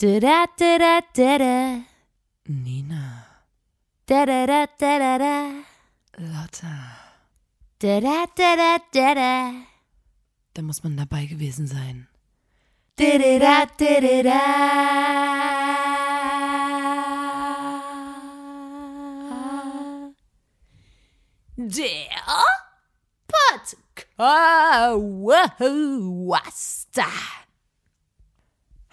Da da da da da da. Nina, Da da da da da da. Lotta, Da da da da da da. da muss man dabei gewesen sein. Da da da da da da. Der Podcast.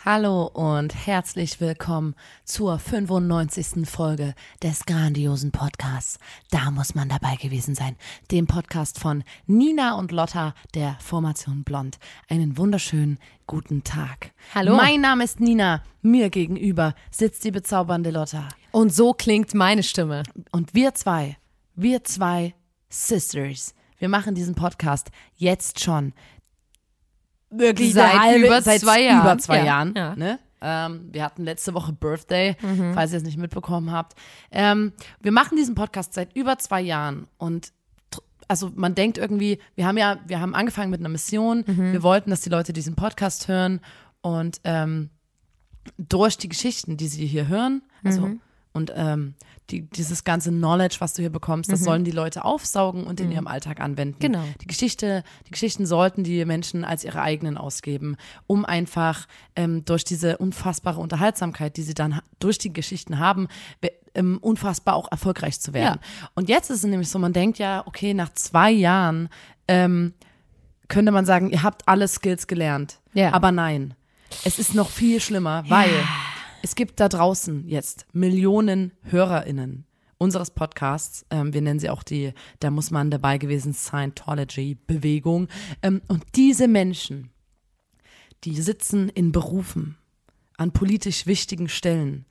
Hallo und herzlich willkommen zur 95. Folge des grandiosen Podcasts. Da muss man dabei gewesen sein. Dem Podcast von Nina und Lotta der Formation Blond. Einen wunderschönen guten Tag. Hallo. Mein Name ist Nina. Mir gegenüber sitzt die bezaubernde Lotta. Und so klingt meine Stimme. Und wir zwei, wir zwei Sisters, wir machen diesen Podcast jetzt schon wirklich Seit halbe, über seit zwei Jahren. Über zwei Ja, Jahren. ja. Ne? Ähm, wir hatten letzte Woche Birthday, falls ihr es nicht mitbekommen habt. Ähm, wir machen diesen Podcast seit über zwei Jahren und also man denkt irgendwie, wir haben ja, wir haben angefangen mit einer Mission. Wir wollten, dass die Leute diesen Podcast hören und ähm, durch die Geschichten, die sie hier hören, also Mhm. Und ähm, die, dieses ganze Knowledge, was du hier bekommst, das sollen die Leute aufsaugen und in ihrem Alltag anwenden. Mhm. Genau. Die Geschichte, die Geschichten sollten die Menschen als ihre eigenen ausgeben, um einfach ähm, durch diese unfassbare Unterhaltsamkeit, die sie dann durch die Geschichten haben, be- ähm, unfassbar auch erfolgreich zu werden. Und jetzt ist es nämlich so, man denkt ja, okay, nach zwei Jahren ähm, könnte man sagen, ihr habt alle Skills gelernt. Ja. Aber nein, es ist noch viel schlimmer, weil es gibt da draußen jetzt Millionen HörerInnen unseres Podcasts. Ähm, wir nennen sie auch die, da muss man dabei gewesen, Scientology-Bewegung. Ähm, und diese Menschen, die sitzen in Berufen an politisch wichtigen Stellen.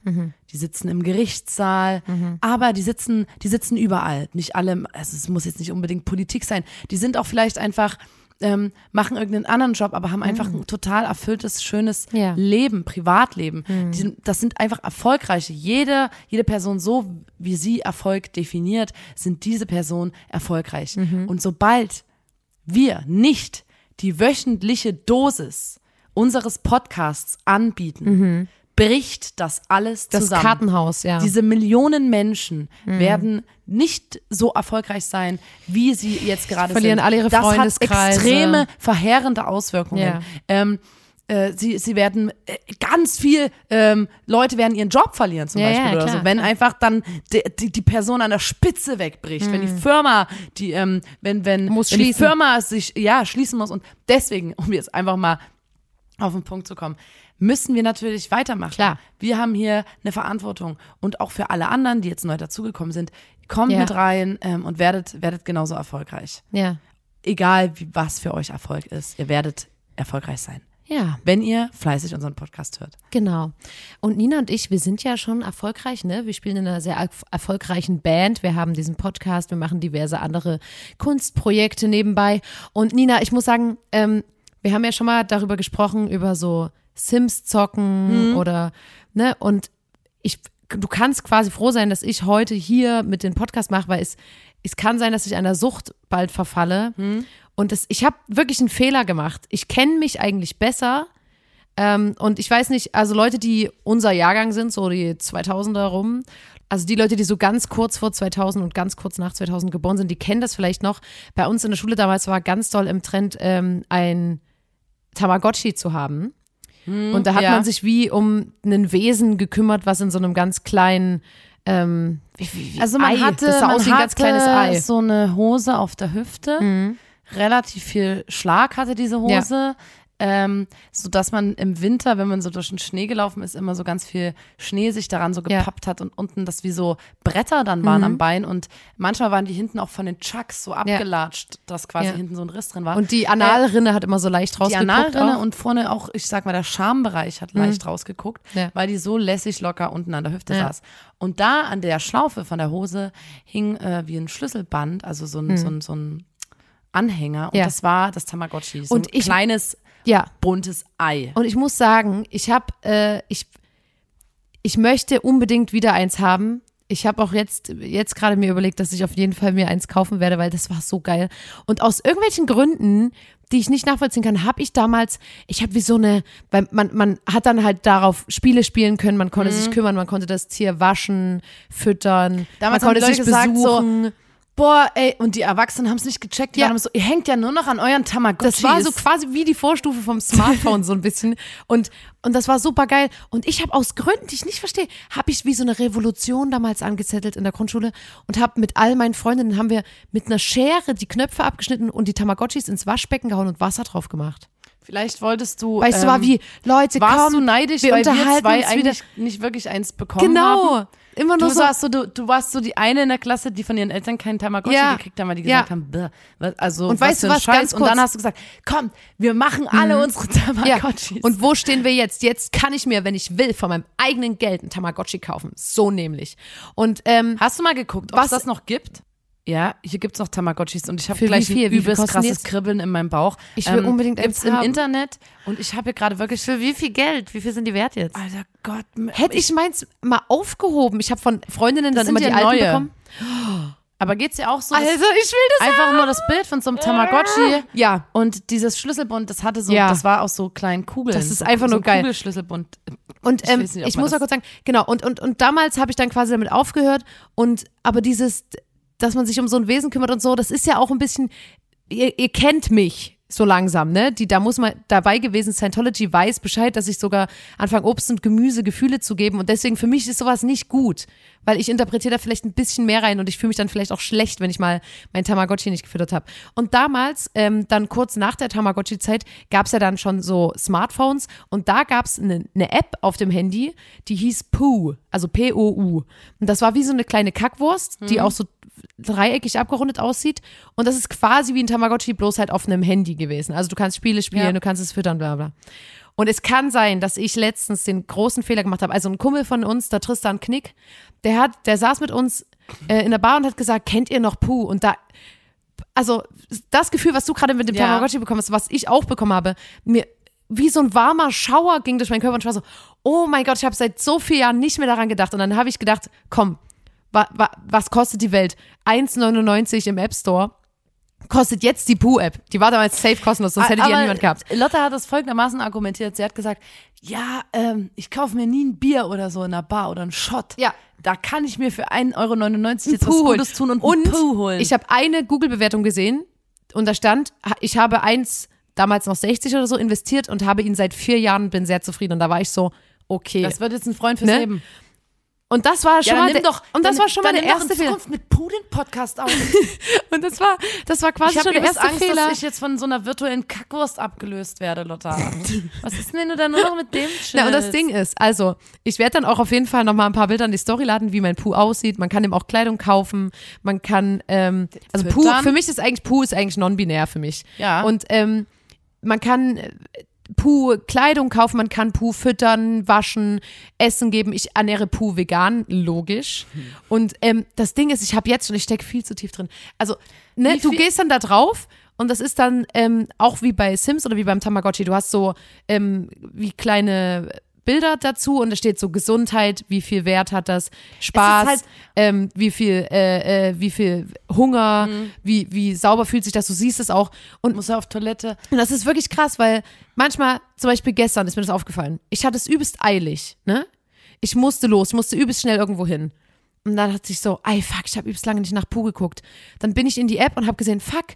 Die sitzen im Gerichtssaal, aber die sitzen, die sitzen überall. Nicht alle, also es muss jetzt nicht unbedingt Politik sein. Die sind auch vielleicht einfach, ähm, machen irgendeinen anderen Job, aber haben einfach ein total erfülltes, schönes Ja. Leben, Privatleben. Die sind, das sind einfach erfolgreiche. Jede, jede Person, so wie sie Erfolg definiert, sind diese Personen erfolgreich. Und sobald wir nicht die wöchentliche Dosis unseres Podcasts anbieten, bricht das alles Das zusammen. Kartenhaus, ja. Diese Millionen Menschen Mhm. werden nicht so erfolgreich sein, wie sie jetzt gerade Verlieren sind. alle ihre das hat Freundeskreise. extreme, verheerende Auswirkungen. Ja. Ähm, äh, sie, sie werden äh, ganz viel ähm, Leute werden ihren Job verlieren zum Ja, Beispiel ja, oder klar, so, wenn klar. einfach dann die, die, die Person an der Spitze wegbricht, wenn die Firma, die ähm, wenn wenn, Mhm. Muss wenn die. Firma sich ja schließen muss und deswegen, um jetzt einfach mal auf den Punkt zu kommen, müssen wir natürlich weitermachen. Klar. Wir haben hier eine Verantwortung und auch für alle anderen, die jetzt neu dazugekommen sind, kommt Ja. mit rein ähm, und werdet werdet genauso erfolgreich. ja. Egal wie, was für euch Erfolg ist, ihr werdet erfolgreich sein, Ja, wenn ihr fleißig unseren Podcast hört. genau. Und Nina und ich, wir sind ja schon erfolgreich, ne? Wir spielen in einer sehr erf- erfolgreichen Band. Wir haben diesen Podcast, wir machen diverse andere Kunstprojekte nebenbei. Und Nina, ich muss sagen, ähm, wir haben ja schon mal darüber gesprochen, über so Sims zocken oder, ne? Und ich, du kannst quasi froh sein, dass ich heute hier mit dem Podcast mache, weil es, es kann sein, dass ich einer Sucht bald verfalle. Und das, ich habe wirklich einen Fehler gemacht. Ich kenne mich eigentlich besser. Ähm, und ich weiß nicht, also Leute, die unser Jahrgang sind, so die 2000er rum, also die Leute, die so ganz kurz vor 2000 und ganz kurz nach 2000 geboren sind, die kennen das vielleicht noch. Bei uns in der Schule damals war ganz doll im Trend, ähm, ein Tamagotchi zu haben. Und da hat ja. man sich wie um ein Wesen gekümmert, was in so einem ganz kleinen, ähm, wie, wie, Also man Ei, hatte, das sah man aus wie ein ganz kleines Ei. Mhm. so eine Hose auf der Hüfte. Relativ viel Schlag hatte diese Hose. Ähm, so dass man im Winter, wenn man so durch den Schnee gelaufen ist, immer so ganz viel Schnee sich daran so Ja. Mhm. gepappt hat und unten das wie so Bretter dann waren am Bein und manchmal waren die hinten auch von den Chucks so abgelatscht, dass quasi Ja. hinten so ein Riss drin war. Und die Analrinne hat immer so leicht die rausgeguckt. Analrinne auch. und vorne auch, ich sag mal, der Schambereich hat leicht rausgeguckt, Ja. weil die so lässig locker unten an der Hüfte Ja. saß. Und da an der Schlaufe von der Hose hing äh, wie ein Schlüsselband, also so ein, so ein, so ein Anhänger. Und. Ja. das war das Tamagotchi. So Und ein ich- kleines, ja, buntes Ei. Und ich muss sagen, ich habe, äh, ich, ich möchte unbedingt wieder eins haben. Ich habe auch jetzt, jetzt gerade mir überlegt, dass ich auf jeden Fall mir eins kaufen werde, weil das war so geil. Und aus irgendwelchen Gründen, die ich nicht nachvollziehen kann, habe ich damals, ich habe wie so eine, weil man, man hat dann halt darauf Spiele spielen können, man konnte sich kümmern, man konnte das Tier waschen, füttern, Mhm. Damals man konnte Leute sich gesagt, so, besuchen. Boah, ey, und die Erwachsenen haben es nicht gecheckt. Die Ja. waren so, ihr hängt ja nur noch an euren Tamagotchis. Das war so quasi wie die Vorstufe vom Smartphone so ein bisschen und und das war super geil und ich habe aus Gründen, die ich nicht verstehe, habe ich wie so eine Revolution damals angezettelt in der Grundschule und habe mit all meinen Freundinnen haben wir mit einer Schere die Knöpfe abgeschnitten und die Tamagotchis ins Waschbecken gehauen und Wasser drauf gemacht. Vielleicht wolltest du. Weil es ähm, war wie Leute, Warst komm, du neidisch, wir weil wir zwei uns wieder. eigentlich nicht wirklich eins bekommen Genau. haben? Immer nur Du, so warst so, du, du warst so die eine in der Klasse, die von ihren Eltern keinen Tamagotchi Ja. gekriegt haben, weil die Ja. gesagt haben, "Bäh, also Und was weißt du was, Scheiß. ganz Und dann kurz. hast du gesagt, komm, wir machen alle unsere Ja. Tamagotchis. Und wo stehen wir jetzt? Jetzt kann ich mir, wenn ich will, von meinem eigenen Geld ein Tamagotchi kaufen. So nämlich. Und ähm, Hast du mal geguckt, ob es Was- das noch gibt? Ja, hier gibt's noch Tamagotchis und ich habe Für wie gleich viel? ein übelst krasses jetzt? Kribbeln in meinem Bauch. Ähm, Ich will unbedingt gibt's eins im haben. Internet und ich habe hier gerade wirklich für wie viel Geld? Wie viel sind die wert jetzt? Alter Gott, Hätte ich meins mal aufgehoben. Ich habe von Freundinnen dann immer die ja alten neue. bekommen. aber geht's dir auch so? Also, ich will das einfach nur das Bild von so einem Tamagotchi Ja. und dieses Schlüsselbund, das hatte so, Ja. das war aus so kleinen Kugeln. Das ist so, einfach so nur ein geil. Kugelschlüsselbund. Und Ich ähm, weiß nicht, ich muss mal kurz sagen, genau, und, und, und damals habe ich dann quasi damit aufgehört und aber dieses, dass man sich um so ein Wesen kümmert und so, das ist ja auch ein bisschen, ihr, ihr kennt mich so langsam, ne? Die, da muss man dabei gewesen, Scientology weiß Bescheid, dass ich sogar anfange, Obst und Gemüse Gefühle zu geben und deswegen für mich ist sowas nicht gut, weil ich interpretiere da vielleicht ein bisschen mehr rein und ich fühle mich dann vielleicht auch schlecht, wenn ich mal mein Tamagotchi nicht gefüttert habe. Und damals, ähm, dann kurz nach der Tamagotchi-Zeit, gab es ja dann schon so Smartphones und da gab es eine ne App auf dem Handy, die hieß Poo, also P-O-U. Und das war wie so eine kleine Kackwurst, die auch so dreieckig abgerundet aussieht. Und das ist quasi wie ein Tamagotchi, bloß halt auf einem Handy gewesen. Also du kannst Spiele spielen, Ja. du kannst es füttern, bla bla. Und es kann sein, dass ich letztens den großen Fehler gemacht habe. Also ein Kumpel von uns, der Tristan Knick, der hat, der saß mit uns äh, in der Bar und hat gesagt, kennt ihr noch Puh? Und da, also das Gefühl, was du gerade mit dem Ja. Tamagotchi bekommen hast, was ich auch bekommen habe, mir wie so ein warmer Schauer ging durch meinen Körper und ich war so, oh mein Gott, ich habe seit so vielen Jahren nicht mehr daran gedacht. Und dann habe ich gedacht, komm, wa, wa, was kostet die Welt? 1,99 im App Store. Kostet jetzt die Pooh-App. Die war damals safe kostenlos, sonst hätte die ja niemand gehabt. Lotte hat das folgendermaßen argumentiert. Sie hat gesagt, ja, ähm, ich kaufe mir nie ein Bier oder so in einer Bar oder einen Shot. Ja. Da kann ich mir für 1,99 Euro jetzt was Puh holen. Gutes tun und, und Puh holen. ich habe eine Google-Bewertung gesehen und da stand, ich habe eins, damals noch 60 oder so, investiert und habe ihn seit vier Jahren, bin sehr zufrieden. Und da war ich so, okay. das wird jetzt ein Freund fürs Ne? Leben. Und das war schon Ja, mal der, doch, und das dann- war schon mal der erste Fehler. Zukunft mit Puh den Podcast auf. Und das war, das war quasi Ich habe schon der erste Angst, Fehler. dass ich jetzt von so einer virtuellen Kackwurst abgelöst werde, Lotta. Was ist denn, wenn du da nur noch mit dem chillst? Na, und das Ding ist, also, ich werde dann auch auf jeden Fall noch mal ein paar Bilder in die Story laden, wie mein Puh aussieht. Man kann ihm auch Kleidung kaufen. Man kann, ähm, also Puh, Füttern. für mich ist eigentlich, Puh ist eigentlich non-binär für mich. Ja. Und ähm, man kann Puh Kleidung kaufen, man kann Puh füttern, waschen, Essen geben. Ich ernähre Puh vegan, logisch. Und ähm, das Ding ist, ich habe jetzt schon, ich stecke viel zu tief drin. Also, ne, du gehst dann da drauf und das ist dann ähm, auch wie bei Sims oder wie beim Tamagotchi. Du hast so ähm, wie kleine Bilder dazu und da steht so Gesundheit, wie viel Wert hat das, Spaß, halt- ähm, wie viel, äh, äh, wie viel Hunger, Mhm. wie, wie sauber fühlt sich das, du siehst es auch. Und muss er auf Toilette. und das ist wirklich krass, weil manchmal, zum Beispiel gestern ist mir das aufgefallen. Ich hatte es übelst eilig, ne? Ich musste los, ich musste übelst schnell irgendwo hin. Und dann hat sich so, ey, fuck, ich habe übelst lange nicht nach Puh geguckt. Dann bin ich in die App und habe gesehen, fuck,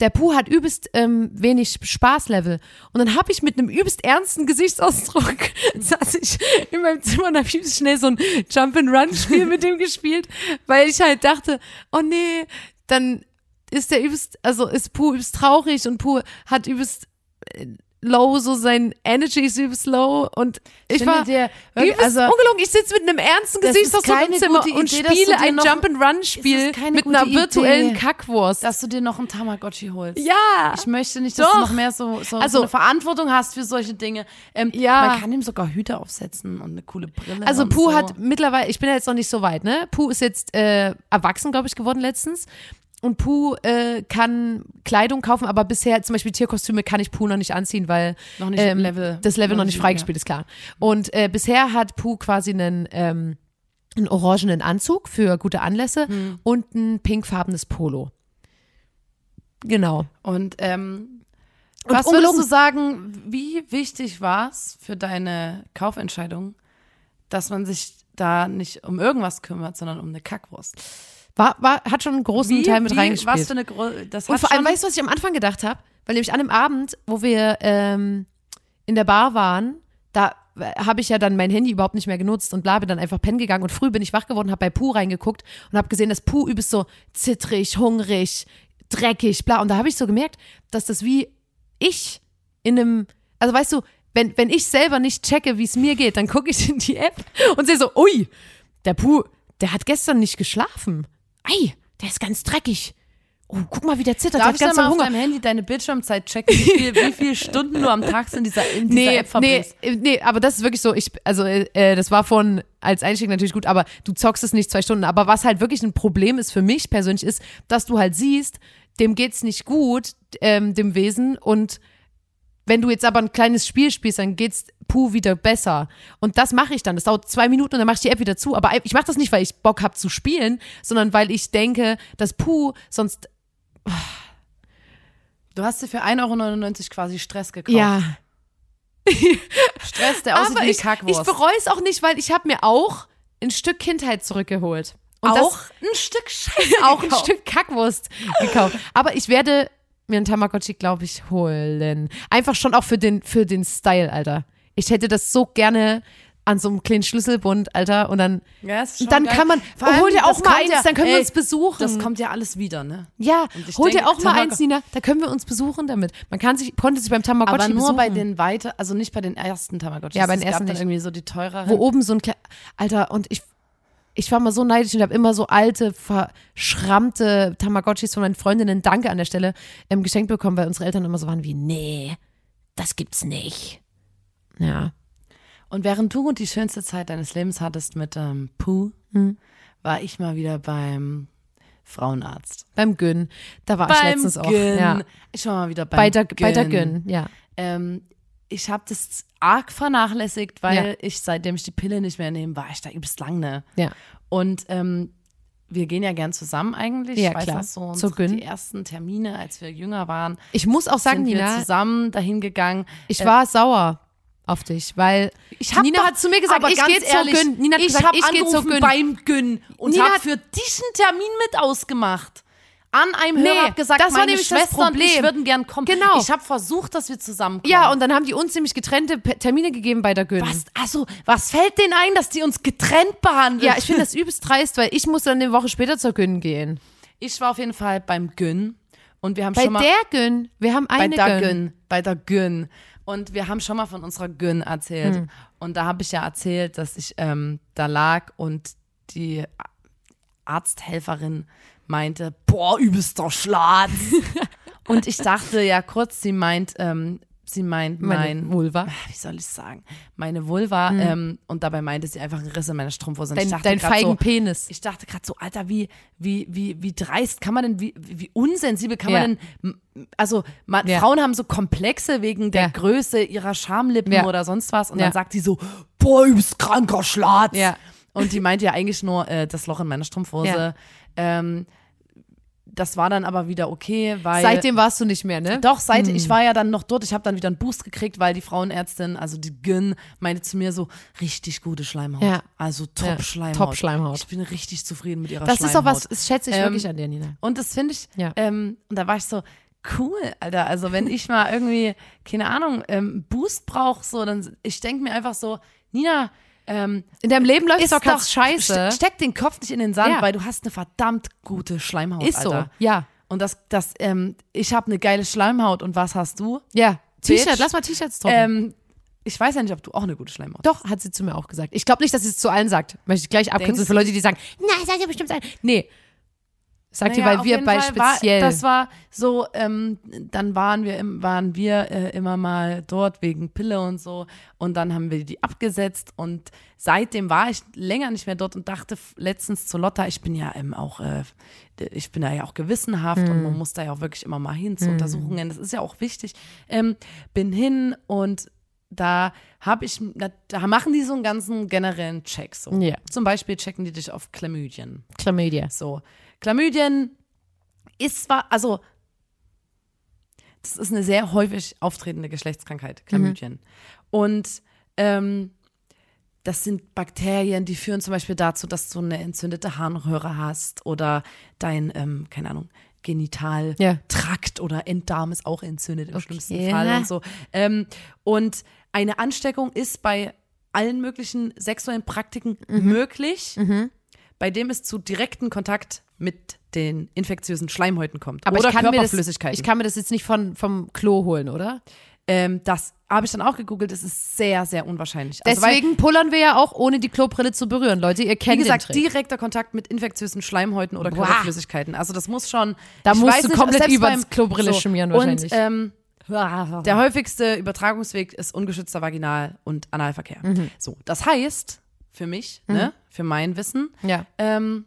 der Puh hat übelst ähm, wenig Spaßlevel. Und dann habe ich mit einem übelst ernsten Gesichtsausdruck, saß ich in meinem Zimmer und habe übelst schnell so ein Jump-and-Run-Spiel mit dem gespielt, weil ich halt dachte, oh nee, dann ist der übelst, also ist Puh übelst traurig und Puh hat übelst äh, low, so sein Energy ist übelst low und ich, finde war dir wirklich- übelst also- ungelogen. Ich sitze mit einem ernsten Gesichtsausdruck im keine Zimmer und Idee, spiele ein Jump-and-Run-Spiel mit einer virtuellen Idee. Kackwurst. Dass du dir noch einen Tamagotchi holst. ja, Ich möchte nicht, dass Doch. du noch mehr so, so, Also- so eine Verantwortung hast für solche Dinge. Ähm, Ja. Man kann ihm sogar Hüte aufsetzen und eine coole Brille. Also Puh so. hat mittlerweile, ich bin ja jetzt noch nicht so weit, ne? Puh ist jetzt äh, erwachsen, glaube ich, geworden letztens. Und Puh äh, kann Kleidung kaufen, aber bisher zum Beispiel Tierkostüme kann ich Puh noch nicht anziehen, weil Noch nicht ähm, Level. das Level noch noch nicht freigespielt ist, klar. Und äh, bisher hat Puh quasi einen, ähm, einen orangenen Anzug für gute Anlässe Hm. und ein pinkfarbenes Polo. Genau. Und, ähm, Und was würdest ungelogen- du sagen, wie wichtig war es für deine Kaufentscheidung, dass man sich da nicht um irgendwas kümmert, sondern um eine Kackwurst? War, war, hat schon einen großen Teil mit wie, reingespielt. Was für eine Gro das Und vor allem, weißt du, was ich am Anfang gedacht habe? Weil nämlich an dem Abend, wo wir ähm, in der Bar waren, da habe ich ja dann mein Handy überhaupt nicht mehr genutzt und bla, bin dann einfach pennen gegangen und früh bin ich wach geworden, habe bei Puh reingeguckt und habe gesehen, dass Puh übelst so zittrig, hungrig, dreckig, bla. Und da habe ich so gemerkt, dass das wie ich in einem, also weißt du, wenn, wenn ich selber nicht checke, wie es mir geht, dann gucke ich in die App und sehe so, ui, der Puh, der hat gestern nicht geschlafen. Ei, der ist ganz dreckig. Oh, guck mal, wie der zittert. Darf ich dann hat mal ganz auf Hunger. deinem Handy deine Bildschirmzeit checken, wie, viel, wie viele Stunden du am Tag in dieser, in dieser Nee, App nee, verbringst? äh, nee, aber das ist wirklich so, ich, also äh, das war von als Einstieg natürlich gut, aber du zockst es nicht zwei Stunden. Aber was halt wirklich ein Problem ist für mich persönlich ist, dass du halt siehst, dem geht's nicht gut, ähm, dem Wesen und wenn du jetzt aber ein kleines Spiel spielst, dann geht's puh wieder besser. Und das mache ich dann. Das dauert zwei Minuten und dann mache ich die App wieder zu. Aber ich mache das nicht, weil ich Bock habe zu spielen, sondern weil ich denke, dass puh sonst Du hast dir für 1,99 Euro quasi Stress gekauft. ja. Stress, der aussieht wie Aber ich, ich Kackwurst. bereue es auch nicht, weil ich habe mir auch ein Stück Kindheit zurückgeholt. Und auch ein Stück Scheiße das, auch ein gekauft. Stück Kackwurst gekauft. Aber ich werde mir einen Tamagotchi, glaube ich, holen. Einfach schon auch für den, für den Style, Alter. Ich hätte das so gerne an so einem kleinen Schlüsselbund, Alter. Und dann, Ja, und dann geil. kann man, allem, hol dir auch mal eins, ja- dann können wir ey, uns besuchen. Das kommt ja alles wieder, ne? ja, hol dir auch mal Tamago- eins, Nina. Da können wir uns besuchen damit. Man kann sich, konnte sich beim Tamagotchi Aber nur besuchen. bei den weiter, also nicht bei den ersten Tamagotchis. Ja, bei den ersten gab nicht. irgendwie so die teureren. wo oben so ein Kle Alter, und ich, ich war mal so neidisch und habe immer so alte, verschrammte Tamagotchis von meinen Freundinnen, danke an der Stelle, ähm, geschenkt bekommen, weil unsere Eltern immer so waren wie, nee, das gibt's nicht. Ja. Und während du die schönste Zeit deines Lebens hattest mit ähm, Pooh, Hm. war ich mal wieder beim Frauenarzt. Beim Gyn. Da war ich letztens auch. Gyn. Ja. Ich war mal wieder beim Bei der, Gyn. bei der Gyn, ja. Ähm, ich habe das arg vernachlässigt, weil Ja. ich, seitdem ich die Pille nicht mehr nehme, war ich da übelst lang, ne? Ja. Und ähm, wir gehen ja gern zusammen eigentlich. Ja, ich weiß klar. noch so Zur die ersten Termine, als wir jünger waren, Ich muss auch sagen, sind wir Nina, zusammen dahin gegangen. ich war sauer auf dich, weil Ich hab Nina doch- hat zu mir gesagt, aber ich gehe zur ehrlich, Gyn. Nina hat ich gesagt, hab ich gehe zur Gyn. beim Gyn und habe hat- für dich einen Termin mit ausgemacht. An einem Nee, Hörer hab gesagt, das war meine nämlich das Schwester und ich würden gern kommen. Genau. Ich habe versucht, dass wir zusammenkommen. Ja, und dann haben die uns nämlich getrennte Termine gegeben bei der Gyn. was, also, was fällt denen ein, dass die uns getrennt behandeln? Ja, ich finde das übelst dreist, weil ich muss dann eine Woche später zur Gyn gehen. Ich war auf jeden Fall beim Gyn und wir haben Bei schon mal der Gyn, wir haben bei eine der Gyn. Gyn, bei der Gyn. Und wir haben schon mal von unserer Gyn erzählt. Hm. Und da habe ich ja erzählt, dass ich ähm, da lag und die Arzthelferin meinte, boah, übelster Schlatz. und ich dachte ja kurz, sie meint, ähm, sie meint Meine mein, Vulva. wie soll ich sagen, meine Vulva. Ähm, und dabei meinte sie einfach einen Riss in meiner Strumpfhose. Und ich Dein, dachte dein feigen so, Penis. ich dachte gerade so, Alter, wie, wie, wie, wie dreist kann man denn, wie, wie unsensibel kann Ja. man denn, also man, Ja. Frauen haben so Komplexe wegen der Ja. Größe ihrer Schamlippen oder sonst was und dann sagt die so, boah, bist kranker Schlatz. Ja. Und die meinte ja eigentlich nur äh, das Loch in meiner Strumpfhose. Ähm, das war dann aber wieder okay, weil Seitdem warst du nicht mehr, ne? doch, seit ich war ja dann noch dort, ich habe dann wieder einen Boost gekriegt, weil die Frauenärztin, also die Gyn, meinte zu mir so, richtig gute Schleimhaut. Ja. Also Ja, Top-Schleimhaut. Top-Schleimhaut. Ich bin richtig zufrieden mit ihrer Das Schleimhaut. ist auch was, das schätze ich Ähm, wirklich an dir, Nina. Und das finde ich, Ja. ähm, und da war ich so, cool, Alter. Also wenn ich mal irgendwie, keine Ahnung, ähm, Boost brauche, so, dann, ich denke mir einfach so, Nina, ähm, In deinem Leben läuft ist doch ganz scheiße. ste- Steck den Kopf nicht in den Sand, Ja. weil du hast eine verdammt gute Schleimhaut, Ist so, Alter. ja. Und das, das, ähm, ich habe eine geile Schleimhaut und was hast du? Ja. T-Shirt, lass mal T-Shirts drucken. Ähm, ich weiß ja nicht, ob du auch eine gute Schleimhaut hast. Doch, hat sie zu mir auch gesagt. Ich glaube nicht, dass sie es zu allen sagt. Möchte ich gleich abkürzen Denkst für Leute, die sagen, na, sagt ja bestimmt ein. Nee. Sagt Naja, weil auf wir jeden bei Fall war, speziell. das war so, ähm, dann waren wir, im, waren wir äh, immer mal dort wegen Pille und so und dann haben wir die abgesetzt und seitdem war ich länger nicht mehr dort und dachte letztens zu Lotta, ich bin ja ähm, auch, äh, ich bin da ja auch gewissenhaft und Hm. man muss da ja auch wirklich immer mal hin zu Untersuchungen, das ist ja auch wichtig. Ähm, bin hin und da habe ich, da, machen die so einen ganzen generellen Check. So. Ja. Zum Beispiel checken die dich auf Chlamydien. Chlamydia. So, Chlamydien ist zwar, also das ist eine sehr häufig auftretende Geschlechtskrankheit, Chlamydien. Und ähm, das sind Bakterien, die führen zum Beispiel dazu, dass du eine entzündete Harnröhre hast oder dein, ähm, keine Ahnung, Genitaltrakt oder Enddarm ist auch entzündet im schlimmsten Fall und so. Ähm, und eine Ansteckung ist bei allen möglichen sexuellen Praktiken möglich, bei dem es zu direkten Kontakt mit den infektiösen Schleimhäuten kommt. Aber oder ich kann, mir das, Körperflüssigkeiten. ich kann mir das jetzt nicht von, vom Klo holen, oder? ähm, das habe ich dann auch gegoogelt, es ist sehr, sehr unwahrscheinlich. Also, weil- Deswegen pullern wir ja auch, ohne die Klobrille zu berühren. Leute, ihr Wie kennt gesagt, den Trick. direkter Kontakt mit infektiösen Schleimhäuten oder Boah. Körperflüssigkeiten. Also das muss schon. Da musst du nicht, komplett übers beim- Klobrille schmieren wahrscheinlich. Und ähm, der häufigste Übertragungsweg ist ungeschützter Vaginal- und Analverkehr. Mhm. So, das heißt für mich, ne, für mein Wissen, ja. ähm,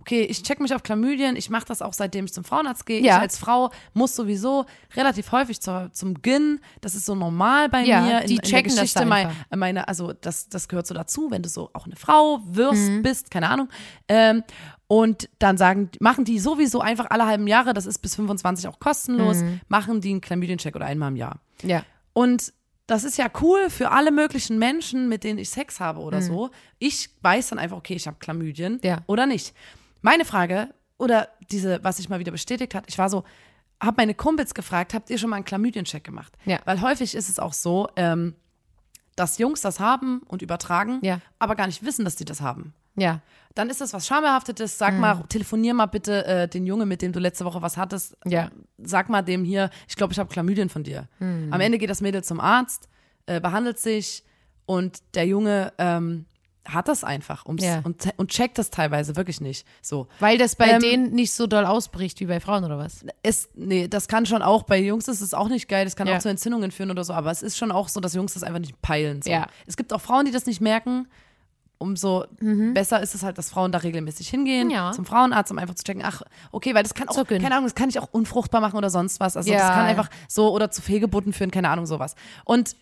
okay, ich check mich auf Chlamydien, ich mache das auch seitdem ich zum Frauenarzt gehe. Ja. Ich als Frau muss sowieso relativ häufig zur, zum Gyn, das ist so normal bei Ja, mir. In, die in der checken das Geschichte da mein, einfach. meine, also das, das gehört so dazu, wenn du so auch eine Frau wirst, Mhm. bist, keine Ahnung. Ähm, und dann sagen, machen die sowieso einfach alle halben Jahre, das ist bis 25 auch kostenlos, Mhm. machen die einen Chlamydien-Check oder einmal im Jahr. ja. Und das ist ja cool für alle möglichen Menschen, mit denen ich Sex habe oder so. Ich weiß dann einfach, okay, ich habe Chlamydien Mhm. Ja. oder nicht. Meine Frage, oder diese, was sich mal wieder bestätigt hat, ich war so, habe meine Kumpels gefragt, habt ihr schon mal einen Chlamydien-Check gemacht? Ja. Weil häufig ist es auch so, ähm, dass Jungs das haben und übertragen, Ja. aber gar nicht wissen, dass die das haben. Ja. Dann ist das was Schambehaftetes. Sag mal, telefonier mal bitte äh, den Junge, mit dem du letzte Woche was hattest. Ja. Sag mal dem hier, ich glaube, ich habe Chlamydien von dir. Am Ende geht das Mädel zum Arzt, äh, behandelt sich und der Junge ähm, hat das einfach Ja. und, und checkt das teilweise wirklich nicht. So. Weil das bei Ähm, denen nicht so doll ausbricht wie bei Frauen oder was? Es, nee, das kann schon auch, bei Jungs ist es auch nicht geil, das kann Ja. auch zu Entzündungen führen oder so, aber es ist schon auch so, dass Jungs das einfach nicht peilen. So. Ja. Es gibt auch Frauen, die das nicht merken. Umso besser ist es halt, dass Frauen da regelmäßig hingehen Mhm. Ja. zum Frauenarzt, um einfach zu checken, ach, okay, weil das kann auch, Gyn. keine Ahnung, das kann ich auch unfruchtbar machen oder sonst was. Also das kann einfach so oder zu Fehlgeburten führen, keine Ahnung, sowas. Und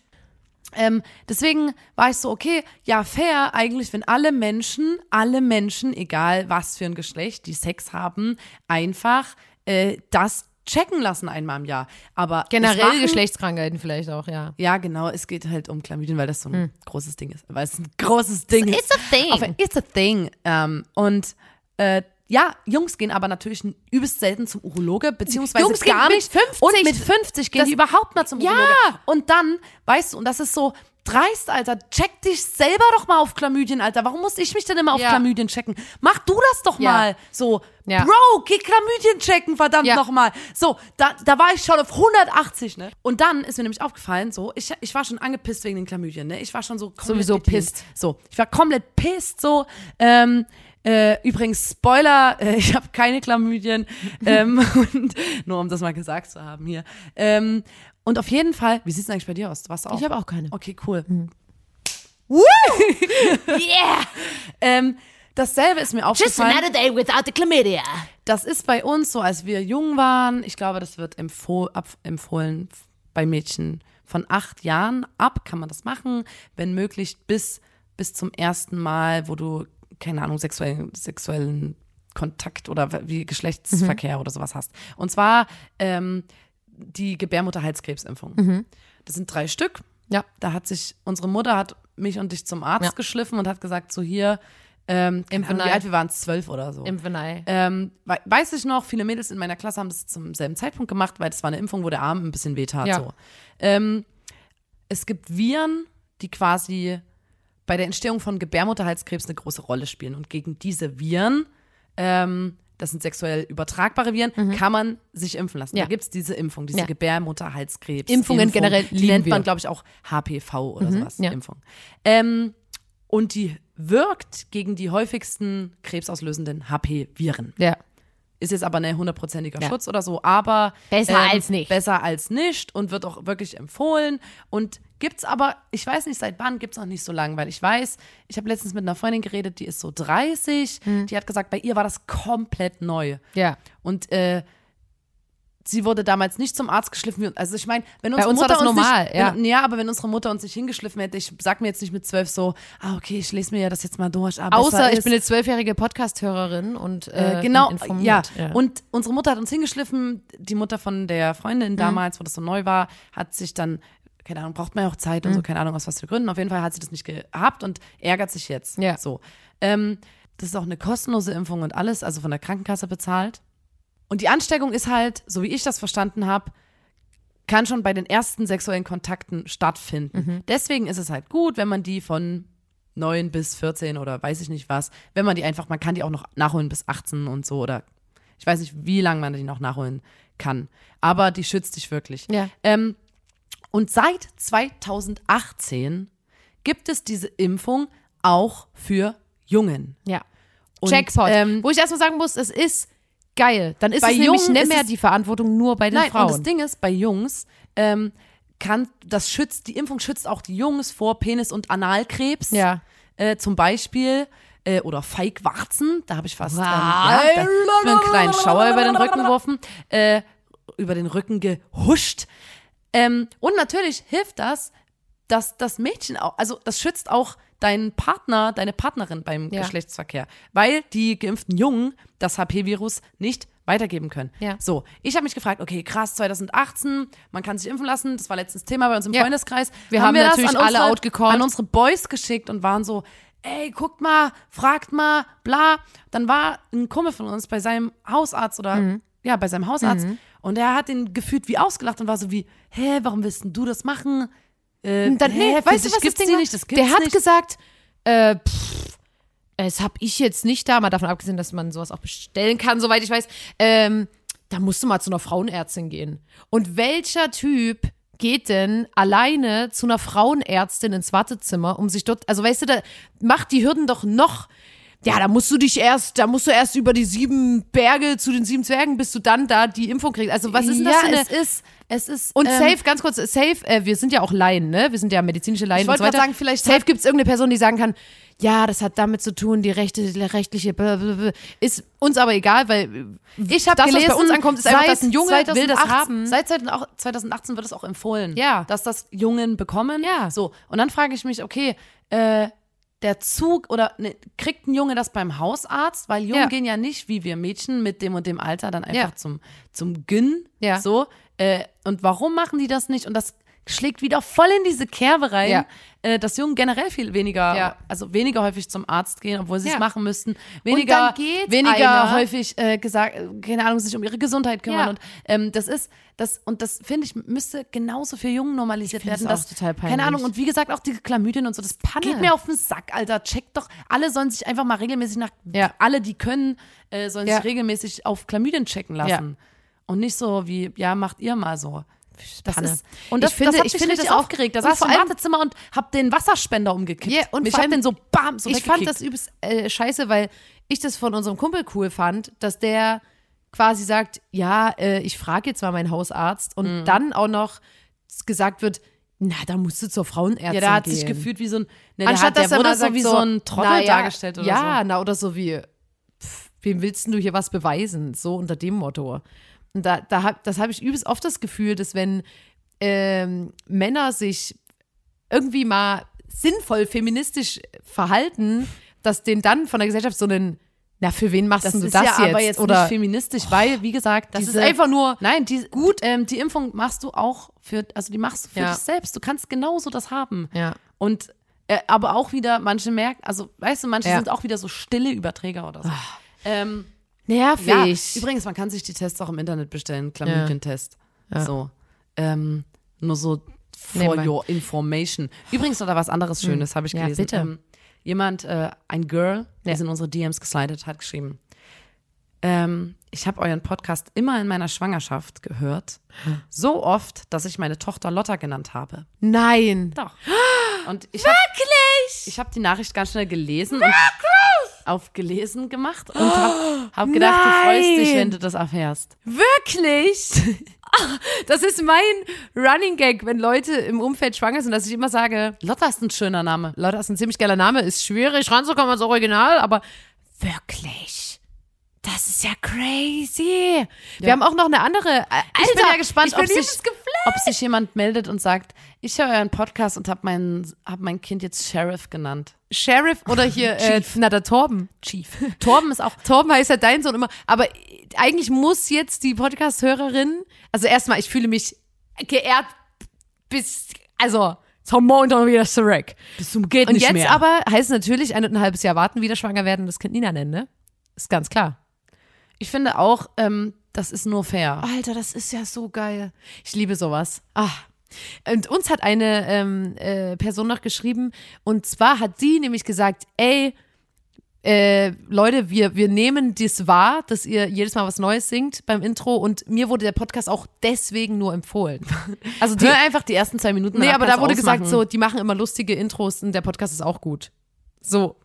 ähm, deswegen war ich so, okay, ja, fair eigentlich, wenn alle Menschen, alle Menschen, egal was für ein Geschlecht, die Sex haben, einfach äh, das checken lassen einmal im Jahr. Aber Generell machen- Geschlechtskrankheiten vielleicht auch, ja. Ja, genau, es geht halt um Chlamydien, weil das so ein großes Ding ist. Weil es ein großes Ding ist. Hm. It's a thing. Auf, it's a thing. Ähm, und äh, ja, Jungs gehen aber natürlich übelst selten zum Urologe, beziehungsweise Jungs gar mit nicht. 50 und mit 50 gehen die überhaupt mal zum Ja. Urologe. Und dann, weißt du, und das ist so dreist, Alter, check dich selber doch mal auf Chlamydien, Alter. Warum muss ich mich denn immer auf Ja. Chlamydien checken? Mach du das doch Ja. mal. So, Ja. Bro, geh Chlamydien checken, verdammt Ja. nochmal. So, da, da war ich schon auf 180, ne? Und dann ist mir nämlich aufgefallen, so, ich, ich war schon angepisst wegen den Chlamydien, ne? Ich war schon so komplett Sowieso pisst. So, ich war komplett pisst, so. Ähm, äh, übrigens, Spoiler, äh, ich habe keine Chlamydien. ähm, und, nur um das mal gesagt zu haben hier. Ähm, und auf jeden Fall, wie sieht's denn eigentlich bei dir aus? Du warst auch. Ich habe auch keine. Okay, cool. Yeah! Ähm, dasselbe ist mir aufgefallen. day without the chlamydia. Das ist bei uns so, als wir jung waren. Ich glaube, das wird empfoh empfohlen bei Mädchen von acht Jahren ab, kann man das machen, wenn möglich bis, bis zum ersten Mal, wo du, keine Ahnung, sexuellen, sexuellen Kontakt oder wie Geschlechtsverkehr oder sowas hast. Und zwar ähm, die Gebärmutterhalskrebsimpfung. Das sind drei Stück. Ja. Da hat sich, unsere Mutter hat mich und dich zum Arzt Ja. geschliffen und hat gesagt, so hier, ähm, Ahnung, wie alt wir waren, zwölf oder so. Impfenei. Ähm, wei- weiß ich noch, viele Mädels in meiner Klasse haben das zum selben Zeitpunkt gemacht, weil das war eine Impfung, wo der Arm ein bisschen wehtat. Ja. So. Ähm, es gibt Viren, die quasi bei der Entstehung von Gebärmutterhalskrebs eine große Rolle spielen. Und gegen diese Viren, ähm, das sind sexuell übertragbare Viren, kann man sich impfen lassen. Mhm. Ja. Da gibt es diese Impfung, diese Ja. Gebärmutterhalskrebs. Impfungen Impfung. generell Die nennt man. Mhm. glaube ich, auch HPV oder sowas. ja. Impfung. Ähm, und die wirkt gegen die häufigsten krebsauslösenden HP-Viren. Ja. Ist jetzt aber ein hundertprozentiger Ja. Schutz oder so, aber ähm, Besser als nicht. Besser als nicht und wird auch wirklich empfohlen. Und gibt's aber, ich weiß nicht, seit wann gibt's noch nicht so lange, weil ich weiß, ich habe letztens mit einer Freundin geredet, die ist so 30, Hm. die hat gesagt, bei ihr war das komplett neu. Ja. Und äh, sie wurde damals nicht zum Arzt geschliffen. Also ich meine, wenn Bei unsere uns war Mutter das uns normal, nicht, ja. wenn, ja, aber wenn unsere Mutter uns nicht hingeschliffen hätte, ich sag mir jetzt nicht mit zwölf so, ah okay, ich lese mir ja das jetzt mal durch. Ah, Außer ich bin eine zwölfjährige Podcast-Hörerin und äh, Äh, genau, informiert. ja. Und unsere Mutter hat uns hingeschliffen. Die Mutter von der Mhm. Freundin damals, wo das so neu war, hat sich dann, keine Ahnung, braucht man ja auch Zeit Mhm. und so, keine Ahnung, aus was für Gründen. Auf jeden Fall hat sie das nicht gehabt und ärgert sich jetzt. Ja. So. Ähm, das ist auch eine kostenlose Impfung und alles, also von der Krankenkasse bezahlt. Und die Ansteckung ist halt, so wie ich das verstanden habe, kann schon bei den ersten sexuellen Kontakten stattfinden. Mhm. Deswegen ist es halt gut, wenn man die von 9 bis 14 oder weiß ich nicht was, wenn man die einfach, man kann die auch noch nachholen bis 18 und so oder ich weiß nicht, wie lange man die noch nachholen kann. Aber die schützt dich wirklich. Ja. Ähm, und seit 2018 gibt es diese Impfung auch für Jungen. ja. Und, Jackpot. ähm, Wo ich erstmal sagen muss, es ist geil. Dann ist Bei es nämlich Jungen nicht ist mehr die Verantwortung nur bei den Nein, Frauen. und das Ding ist, bei Jungs ähm, kann das schützt, die Impfung schützt auch die Jungs vor Penis- und Analkrebs. Ja. Äh, zum Beispiel. Äh, oder Feigwarzen, da habe ich fast ähm, ja, da, einen kleinen Schauer über den Rücken geworfen, äh, über den Rücken gehuscht. Ähm, und natürlich hilft das, dass das Mädchen auch, also das schützt auch deinen Partner, deine Partnerin beim Ja. Geschlechtsverkehr, weil die geimpften Jungen das HP-Virus nicht weitergeben können. Ja. So, ich habe mich gefragt, okay, krass, 2018, man kann sich impfen lassen, das war letztes Thema bei uns im Ja. Freundeskreis. Wir haben das natürlich an alle unsere, outgecallt. an unsere Boys geschickt und waren so, ey, guckt mal, fragt mal, bla. Dann war ein Kumpel von uns bei seinem Hausarzt oder Mhm. ja, bei seinem Hausarzt und er hat ihn gefühlt wie ausgelacht und war so wie, hä, warum willst denn du das machen? Äh, Und dann, nee, hä, für weißt du, was das gibt's Ding die war? nicht, das gibt's Der hat nicht. gesagt, äh, pff, das habe ich jetzt nicht da, mal davon abgesehen, dass man sowas auch bestellen kann, soweit ich weiß. Ähm, da musst du mal zu einer Frauenärztin gehen. Und welcher Typ geht denn alleine zu einer Frauenärztin ins Wartezimmer, um sich dort, also weißt du, da macht die Hürden doch noch. Ja, da musst du dich erst, da musst du erst über die sieben Berge zu den sieben Zwergen, bis du dann da die Impfung kriegst. Also was ist denn das ja, für eine, es ist, es ist und ähm, safe, ganz kurz, safe, äh, wir sind ja auch Laien, ne? Wir sind ja medizinische Laien Ich und wollte so weiter. sagen, vielleicht safe gibt es irgendeine Person, die sagen kann, ja, das hat damit zu tun, die rechte, rechtliche, blablabla. ist uns aber egal, weil Ich habe das, was gelesen, bei uns ankommt, ist einfach, dass ein Junge will das 2018 haben. Seit 2018 wird es auch empfohlen, Ja. dass das Jungen bekommen. Ja. So, und dann frage ich mich, okay, äh, der Zug oder ne, kriegt ein Junge das beim Hausarzt? Weil Jungen Ja. gehen ja nicht, wie wir Mädchen mit dem und dem Alter, dann einfach Ja. zum, zum Gyn. Ja. So. Äh, und warum machen die das nicht? Und das schlägt wieder voll in diese Kerbe rein, Ja. äh, dass Jungen generell viel weniger, Ja. also weniger häufig zum Arzt gehen, obwohl sie es Ja. machen müssten. Weniger, dann geht weniger einer- häufig äh, gesagt, keine Ahnung, sich um ihre Gesundheit kümmern. Und ähm, das ist, das, und das finde ich, müsste genauso für Jungen normalisiert werden. das auch dass- total peinlich. Keine Ahnung, und wie gesagt, auch die Chlamydien und so, das Panne. geht mir auf den Sack, Alter. Checkt doch, alle sollen sich einfach mal regelmäßig nach, Ja. alle, die können, äh, sollen sich regelmäßig auf Chlamydien checken lassen. Und nicht so wie, ja, macht ihr mal so. Das Panne. ist, und das, Ich finde- das ich finde das aufgeregt. Da saß ich vor im Wartezimmer und hab den Wasserspender umgekippt. Ja, und ich hab den so bam, so ich fand das übelst äh, scheiße, weil ich das von unserem Kumpel cool fand, dass der quasi sagt, ja, äh, ich frage jetzt mal meinen Hausarzt Mhm. und dann auch noch gesagt wird, na, da musst du zur Frauenärztin Ja, der hat gehen. sich gefühlt wie so ein, ne, der, Anstatt hat, der dass er wurde mal so wie so ein Trottel ja, dargestellt oder ja, so. na, oder so wie, pff, wem willst du hier was beweisen? So unter dem Motto. Und da, da hab, das habe ich übelst oft das Gefühl, dass wenn ähm, Männer sich irgendwie mal sinnvoll feministisch verhalten, dass denen dann von der Gesellschaft so einen, na, für wen machst Das du das ja jetzt? aber jetzt Oder nicht feministisch, weil, wie gesagt, das diese, ist einfach nur, Nein, die, gut, ähm, die Impfung machst du auch für, also die machst du für Ja. dich selbst. Du kannst genauso das haben. ja. Und äh, aber auch wieder, manche merken, also weißt du, manche Ja. Ah. sind auch wieder so stille Überträger oder so. Ähm, nervig. ja, übrigens, man kann sich die Tests auch im Internet bestellen, Chlamydien-Test. Ja. So. Ähm, nur so for Nebenbei. your information. Übrigens noch da was anderes Schönes, habe ich Hm. Ja, gelesen. bitte. Ähm, jemand, äh, ein Girl, die Ja. ist in unsere DMs geslidet, hat geschrieben, ähm, ich habe euren Podcast immer in meiner Schwangerschaft gehört. So oft, dass ich meine Tochter Lotta genannt habe. Nein. Doch. Und ich habe ich habe die Nachricht ganz schnell gelesen und auf gelesen gemacht und habe hab gedacht, du freust dich, Nein. wenn du das erfährst. Wirklich? Das ist mein Running Gag, wenn Leute im Umfeld schwanger sind, dass ich immer sage, Lotta ist ein schöner Name. Das ist ein ziemlich geiler Name, ist schwierig ranzukommen als Original, aber wirklich. Das ist ja crazy. Wir haben auch noch eine andere. äh, Alter, ich bin ja gespannt, ob, sich, ob sich jemand meldet und sagt, ich höre euren Podcast und habe mein, hab mein Kind jetzt Sheriff genannt. Sheriff oder hier, äh, na, der Torben. Chief. Torben ist auch Torben heißt ja dein Sohn immer. Aber eigentlich muss jetzt die Podcast-Hörerin, also erstmal, ich fühle mich geehrt bis, also, zum Montag wieder zurück. bis zum geht Und nicht jetzt mehr. aber heißt es natürlich ein und ein halbes Jahr warten, wieder schwanger werden und das Kind Nina nennen, ne? Ist ganz klar. ich finde auch, ähm, das ist nur fair. Alter, das ist ja so geil. Ich liebe sowas. Ah. Und uns hat eine ähm, äh, Person noch geschrieben, und zwar hat sie nämlich gesagt, ey, äh, Leute, wir, wir nehmen das wahr, dass ihr jedes Mal was Neues singt beim Intro und mir wurde der Podcast auch deswegen nur empfohlen. Also die, Hör einfach die ersten zwei Minuten. nee, aber da wurde gesagt, ausmachen. so, die machen immer lustige Intros und der Podcast ist auch gut. So.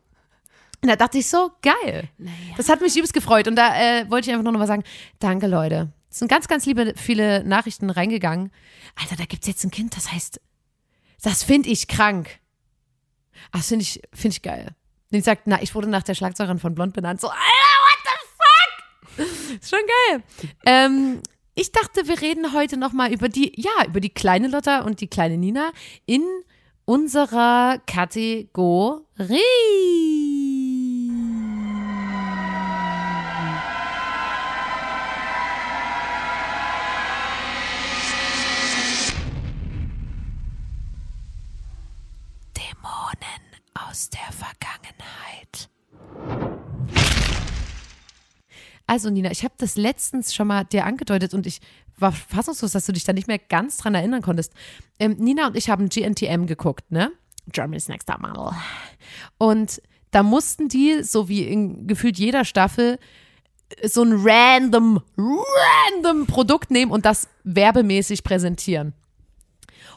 Und da dachte ich so, geil. Das hat mich übelst gefreut. Und da äh, wollte ich einfach noch mal sagen, danke Leute. Es sind ganz, ganz liebe viele Nachrichten reingegangen. Alter, da gibt's jetzt ein Kind, das heißt, das finde ich krank. Das finde ich, finde ich geil. Und ich sagt, na, ich wurde nach der Schlagzeugerin von Blond benannt. So, Alter, what the fuck? Ist schon geil. Ähm, ich dachte, wir reden heute noch mal über die, ja, über die kleine Lotta und die kleine Nina in unserer Kategorie. Aus der Vergangenheit. Also Nina, ich habe das letztens schon mal dir angedeutet und ich war fassungslos, dass du dich da nicht mehr ganz dran erinnern konntest. Ähm, Nina und ich haben GNTM geguckt, ne? Germany's Next Top Model. Und da mussten die, so wie in gefühlt jeder Staffel, so ein random, random Produkt nehmen und das werbemäßig präsentieren.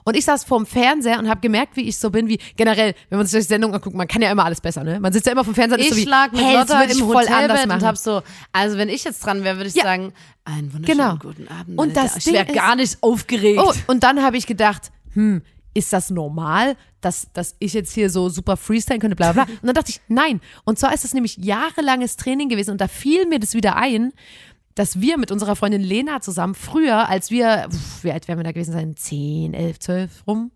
Und ich saß vorm Fernseher und habe gemerkt, wie ich so bin, wie generell, wenn man sich die Sendung anguckt, man kann ja immer alles besser, ne? Man sitzt ja immer vom Fernseher und ist Ich so wie, schlag mit hey, Lotta im voll anders machen. und hab so, also wenn ich jetzt dran wäre, würde ich Ja. sagen, einen wunderschönen Genau. guten Abend. Und das ich wäre gar nicht aufgeregt. Oh, und dann habe ich gedacht, hm, ist das normal, dass, dass ich jetzt hier so super freestylen könnte, bla bla bla. Und dann dachte ich, nein. Und zwar ist das nämlich jahrelanges Training gewesen und da fiel mir das wieder ein, dass wir mit unserer Freundin Lena zusammen früher, als wir, pf, wie alt werden wir da gewesen sein? 10, 11, 12 rum,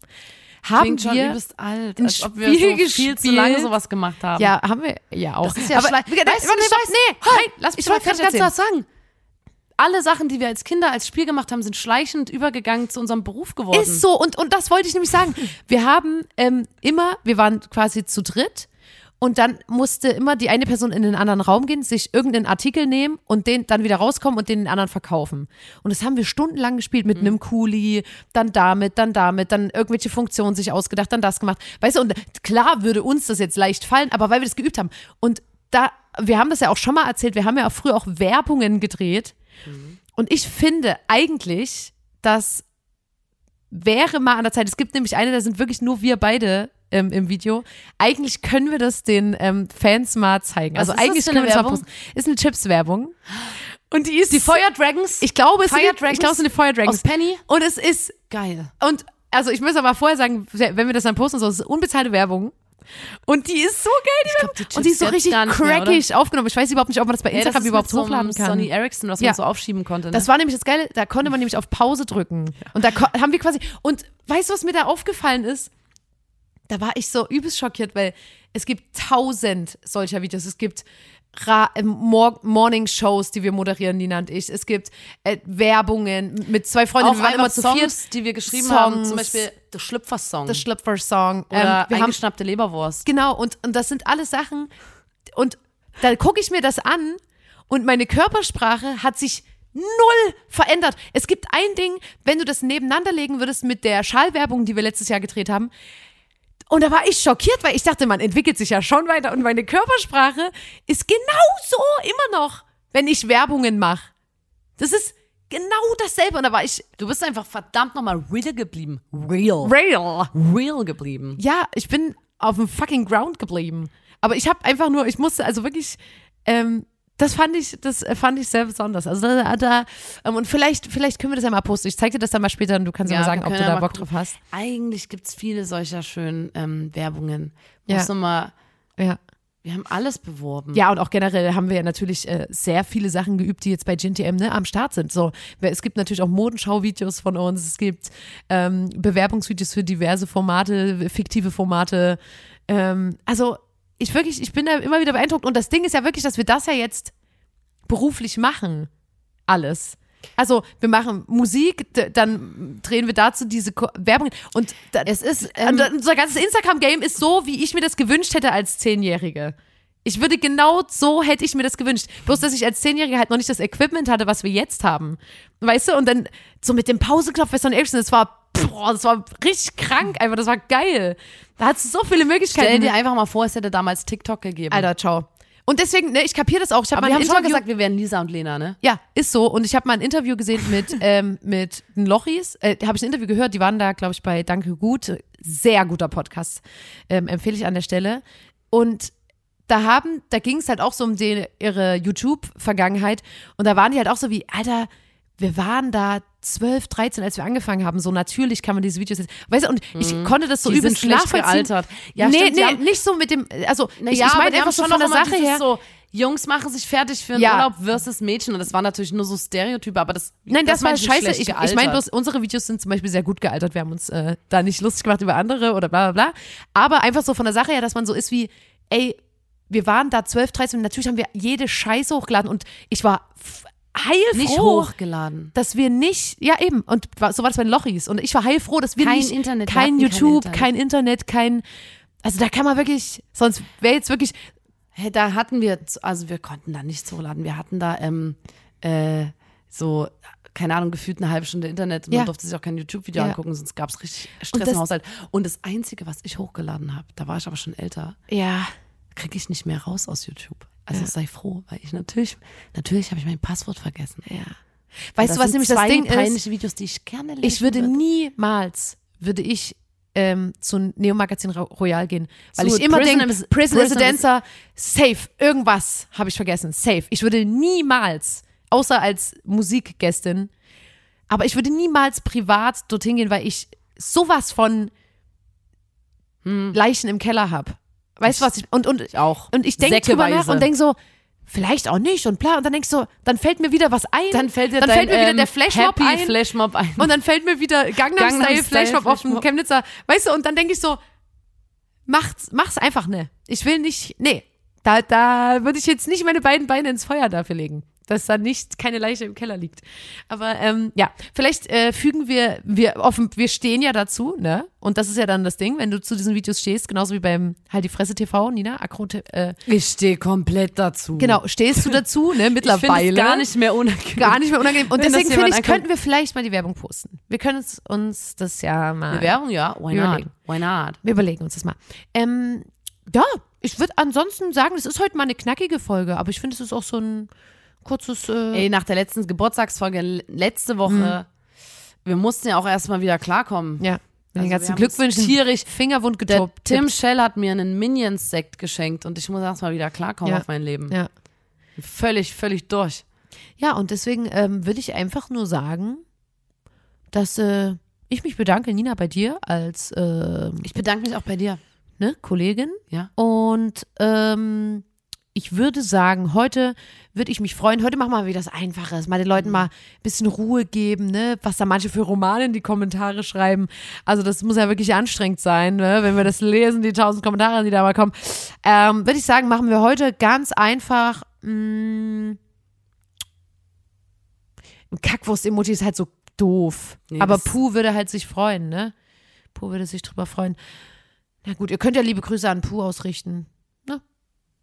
haben Klingt wir. übelst alt, ein als ob wir so Spiel viel zu gespielt. lange sowas gemacht haben. Ja, haben wir ja auch. Das ist ja Aber, Weißt du, nee, nee, Halt, nein, lass mich ich mal wollte ganz was sagen. Alle Sachen, die wir als Kinder als Spiel gemacht haben, sind schleichend übergegangen zu unserem Beruf geworden. Ist so, und, und das wollte ich nämlich sagen. Wir haben ähm, immer, wir waren quasi zu dritt und dann musste immer die eine Person in den anderen Raum gehen, sich irgendeinen Artikel nehmen und den dann wieder rauskommen und den den anderen verkaufen. Und das haben wir stundenlang gespielt mit einem Kuli, dann damit, dann damit, dann irgendwelche Funktionen sich ausgedacht, dann das gemacht. Weißt du, und klar würde uns das jetzt leicht fallen, aber weil wir das geübt haben. Und da, wir haben das ja auch schon mal erzählt, wir haben ja auch früher auch Werbungen gedreht. Und ich finde eigentlich, dass wäre mal an der Zeit. Es gibt nämlich eine, da sind wirklich nur wir beide ähm, im Video. Eigentlich können wir das den ähm, Fans mal zeigen. Was Also eigentlich können wir das mal posten. Ist eine Chips-Werbung. Und die ist. die Fire Dragons? Ich glaube, es Fire sind, Dragons ich glaube, es sind die Fire Dragons. aus Penny? Und es ist. Geil. Und also ich muss aber vorher sagen, wenn wir das dann posten, so, es ist unbezahlte Werbung. Und die ist so geil, die glaub, die Und die ist so Chips richtig mehr, crackig aufgenommen. Ich weiß überhaupt nicht, ob man das bei Ja, das Instagram überhaupt so hochladen kann. Sony Ericsson, was Ja. man so aufschieben konnte. Ne? Das war nämlich das Geile, da konnte man nämlich auf Pause drücken. Und da haben wir quasi, und weißt du, was mir da aufgefallen ist? Da war ich so übelst schockiert, weil es gibt tausend solcher Videos. Es gibt Ra äh, Mor Morning-Shows, die wir moderieren, Nina und ich. Es gibt äh, Werbungen mit zwei Freundinnen. auch wir waren immer zu Songs, viert. die wir geschrieben Songs. haben. Zum Beispiel The Schlüpfer-Song. The Schlüpfer-Song. Oder Ähm, wir haben eingeschnappte Leberwurst. Genau, und, und das sind alles Sachen. Und da gucke ich mir das an und meine Körpersprache hat sich null verändert. Es gibt ein Ding, wenn du das nebeneinander legen würdest mit der Schallwerbung, die wir letztes Jahr gedreht haben. Und da war ich schockiert, weil ich dachte, man entwickelt sich ja schon weiter und meine Körpersprache ist genauso immer noch, wenn ich Werbungen mache. Das ist genau dasselbe. Und da war ich Du bist einfach verdammt nochmal real geblieben. Real. real. Real geblieben. Ja, ich bin auf dem fucking Ground geblieben. Aber ich habe einfach nur, ich musste also wirklich, ähm, das fand ich, das äh, fand ich sehr besonders. Also da, da ähm, und vielleicht, vielleicht können wir das ja mal posten. Ich zeig dir das dann mal später und du kannst ja, mal sagen, ob du ja da Bock gucken. drauf hast. Eigentlich gibt es viele solcher schönen ähm, Werbungen. Ja. Muss mal Ja. Wir haben alles beworben. Ja, und auch generell haben wir ja natürlich äh, sehr viele Sachen geübt, die jetzt bei GNTM ne, am Start sind. So, es gibt natürlich auch Modenschau-Videos von uns, es gibt ähm, Bewerbungsvideos für diverse Formate, fiktive Formate. Ähm, also ich wirklich, ich bin da immer wieder beeindruckt. Und das Ding ist ja wirklich, dass wir das ja jetzt beruflich machen. Alles. Also wir machen Musik, dann drehen wir dazu diese Ko Werbung und Es ist, und ähm, unser ganzes Instagram-Game ist so, wie ich mir das gewünscht hätte als Zehnjährige. Ich würde genau so hätte ich mir das gewünscht. Bloß, dass ich als Zehnjährige halt noch nicht das Equipment hatte, was wir jetzt haben. Weißt du? Und dann so mit dem Pauseknopf bei Son Ericsson, das war, boah, das war richtig krank einfach, das war geil. Da hat es so viele Möglichkeiten. stell dir einfach mal vor, es hätte damals TikTok gegeben. Alter, ciao. Und deswegen, ne, ich kapiere das auch. Ich hab Aber wir haben schon mal Interview gesagt, wir wären Lisa und Lena, ne? ja, ist so. Und ich habe mal ein Interview gesehen mit, ähm, mit den Lochis. Äh, habe ich ein Interview gehört, die waren da, glaube ich, bei Danke Gut. Sehr guter Podcast. Ähm, empfehle ich an der Stelle. Und da haben, da ging es halt auch so um die, ihre YouTube-Vergangenheit. Und da waren die halt auch so wie, Alter, wir waren da 12, 13, als wir angefangen haben. So natürlich kann man diese Videos jetzt. Weißt du, und ich konnte das so Mhm. Die sind übelst schlecht nachvollziehen. gealtert. Ja, nee, stimmt, nee, haben- nicht so mit dem, also ich, ja, ich meine einfach so schon von der Sache her. So, Jungs machen sich fertig für einen Ja. Urlaub versus Mädchen. Und das waren natürlich nur so Stereotype, aber das Nein, das, war meine ich scheiße. Ich, ich meine bloß, unsere Videos sind zum Beispiel sehr gut gealtert. Wir haben uns äh, da nicht lustig gemacht über andere oder bla bla bla. Aber einfach so von der Sache her, dass man so ist wie, ey, wir waren da 12, 13 und natürlich haben wir jede Scheiße hochgeladen und ich war heilfroh, nicht hochgeladen. dass wir nicht, ja eben, und so war das bei den Lochis und ich war heilfroh, dass wir Kein nicht, Internet, kein hatten kein YouTube, Internet. kein Internet, kein, also da kann man wirklich, sonst wäre jetzt wirklich, Hey, da hatten wir, also wir konnten da nichts hochladen. Wir hatten da ähm, äh, so, keine Ahnung, gefühlt eine halbe Stunde Internet und Ja. man durfte sich auch kein YouTube-Video Ja. angucken, sonst gab es richtig Und Stress das- im Haushalt. Und das Einzige, was ich hochgeladen habe, da war ich aber schon älter, ja, kriege ich nicht mehr raus aus YouTube. Also Ja. sei froh, weil ich natürlich, natürlich habe ich mein Passwort vergessen. ja. Weißt du, was nämlich das Ding ist? peinliche Videos, die ich gerne löschen Ich würde würde. niemals, würde ich ähm, zu Neo Magazin Ro- Royal gehen, weil Zu ich immer denke, Prison Prison Residenza, safe, irgendwas habe ich vergessen, safe. Ich würde niemals, außer als Musikgästin, aber ich würde niemals privat dorthin gehen, weil ich sowas von Leichen im Keller habe. Weißt du was? Ich, und, und Ich auch. und ich denke drüber nach und denke so, vielleicht auch nicht und bla. Und dann denkst du, dann fällt mir wieder was ein. Dann fällt dir dann dein, fällt mir wieder ähm, der Flashmob ein. Flashmob ein. Und dann fällt mir wieder Gangnam, Gangnam Style, Style, Flashmob auf dem Flashmob. Chemnitzer. Weißt du, und dann denke ich so, macht's, mach's einfach ne. Ich will nicht, nee. Da, da würde ich jetzt nicht meine beiden Beine ins Feuer dafür legen, dass da nicht keine Leiche im Keller liegt. Aber ähm, ja, vielleicht äh, fügen wir, wir offen, wir stehen ja dazu, ne? Und das ist ja dann das Ding, wenn du zu diesen Videos stehst, genauso wie beim Halt die Fresse TV, Nina, Akro, äh, ich stehe komplett dazu. genau, stehst du dazu, ne? Ich Mittlerweile. es gar nicht mehr unangenehm. gar nicht mehr unangenehm. Und deswegen finde ich, könnten wir vielleicht mal die Werbung posten. Wir können uns, uns das ja mal. Eine Werbung, ja. Why Wir not? überlegen. Why not? Wir überlegen uns das mal. Ähm, ja, ich würde ansonsten sagen, das ist heute mal eine knackige Folge, aber ich finde, es ist auch so ein kurzes. Äh, Ey, nach der letzten Geburtstagsfolge letzte Woche, wir mussten ja auch erstmal wieder klarkommen. ja, den Also ganzen wir haben Glückwünschen. tierisch- Fingerwund getobt. Tim Shell hat mir einen Minions-Sekt geschenkt und ich muss erstmal wieder klarkommen Ja. auf mein Leben. Ja. Völlig, völlig durch. ja, und deswegen ähm, würde ich einfach nur sagen, dass äh, ich mich bedanke, Nina, bei dir als äh, Ich bedanke mich auch bei dir. ne, Kollegin. Ja. Und ähm, ich würde sagen, heute würde ich mich freuen. Heute machen wir mal wieder das Einfaches. Mal den Leuten mal ein bisschen Ruhe geben, ne? Was da manche für Romane in die Kommentare schreiben. Also das muss ja wirklich anstrengend sein, ne? Wenn wir das lesen, die tausend Kommentare, die da mal kommen. Ähm, würde ich sagen, machen wir heute ganz einfach. Mh, Kackwurst-Emoji ist halt so doof. Nee, Aber Puh würde halt sich freuen, ne? Puh würde sich drüber freuen. Na gut, ihr könnt ja liebe Grüße an Puh ausrichten. Ne?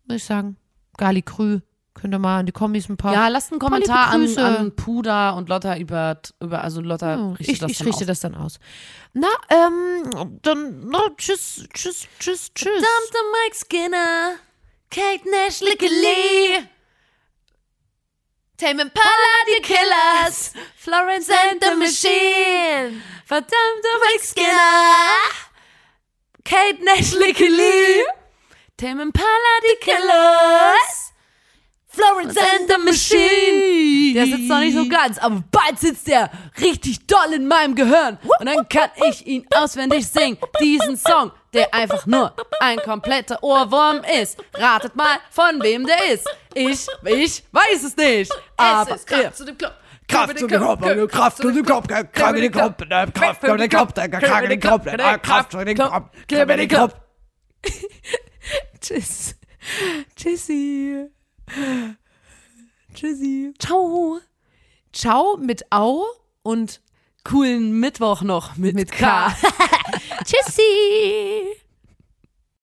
Würde ich sagen. Gali Krü. Könnt ihr mal in die Kommis ein paar. Ja, lasst einen Kommentar an, an Puder und Lotta über, über also Lotta Ja, richtet ich das ich dann richte aus. das dann aus. Na, ähm, dann, na, tschüss, tschüss, tschüss, tschüss. Verdammte Mike Skinner, Kate Nash, Lee, Tame Impala, die Killers. Florence and the Machine, verdammte Mike Skinner, Kate Nash, Lee, Tame Impala, die Killers, Florence and the Machine. Der sitzt noch nicht so ganz, aber bald sitzt der richtig doll in meinem Gehirn. Und dann kann ich ihn auswendig singen. Diesen Song, der einfach nur ein kompletter Ohrwurm ist. Ratet mal, von wem der ist. Ich, ich weiß es nicht. Aber es ist Kraft zu dem Club. Kraft zu dem Kopf, Kraft zu dem Kopf, Kraft zu dem Kopf, Kraft zu dem Kopf, Kraft zu dem Kopf, Kraft zu dem Kopf, Kraft zu dem Kopf. Tschüss. Tschüssi. Tschüssi. Ciao. Ciao mit Au und Coolen Mittwoch noch mit, mit K. K. Tschüssi.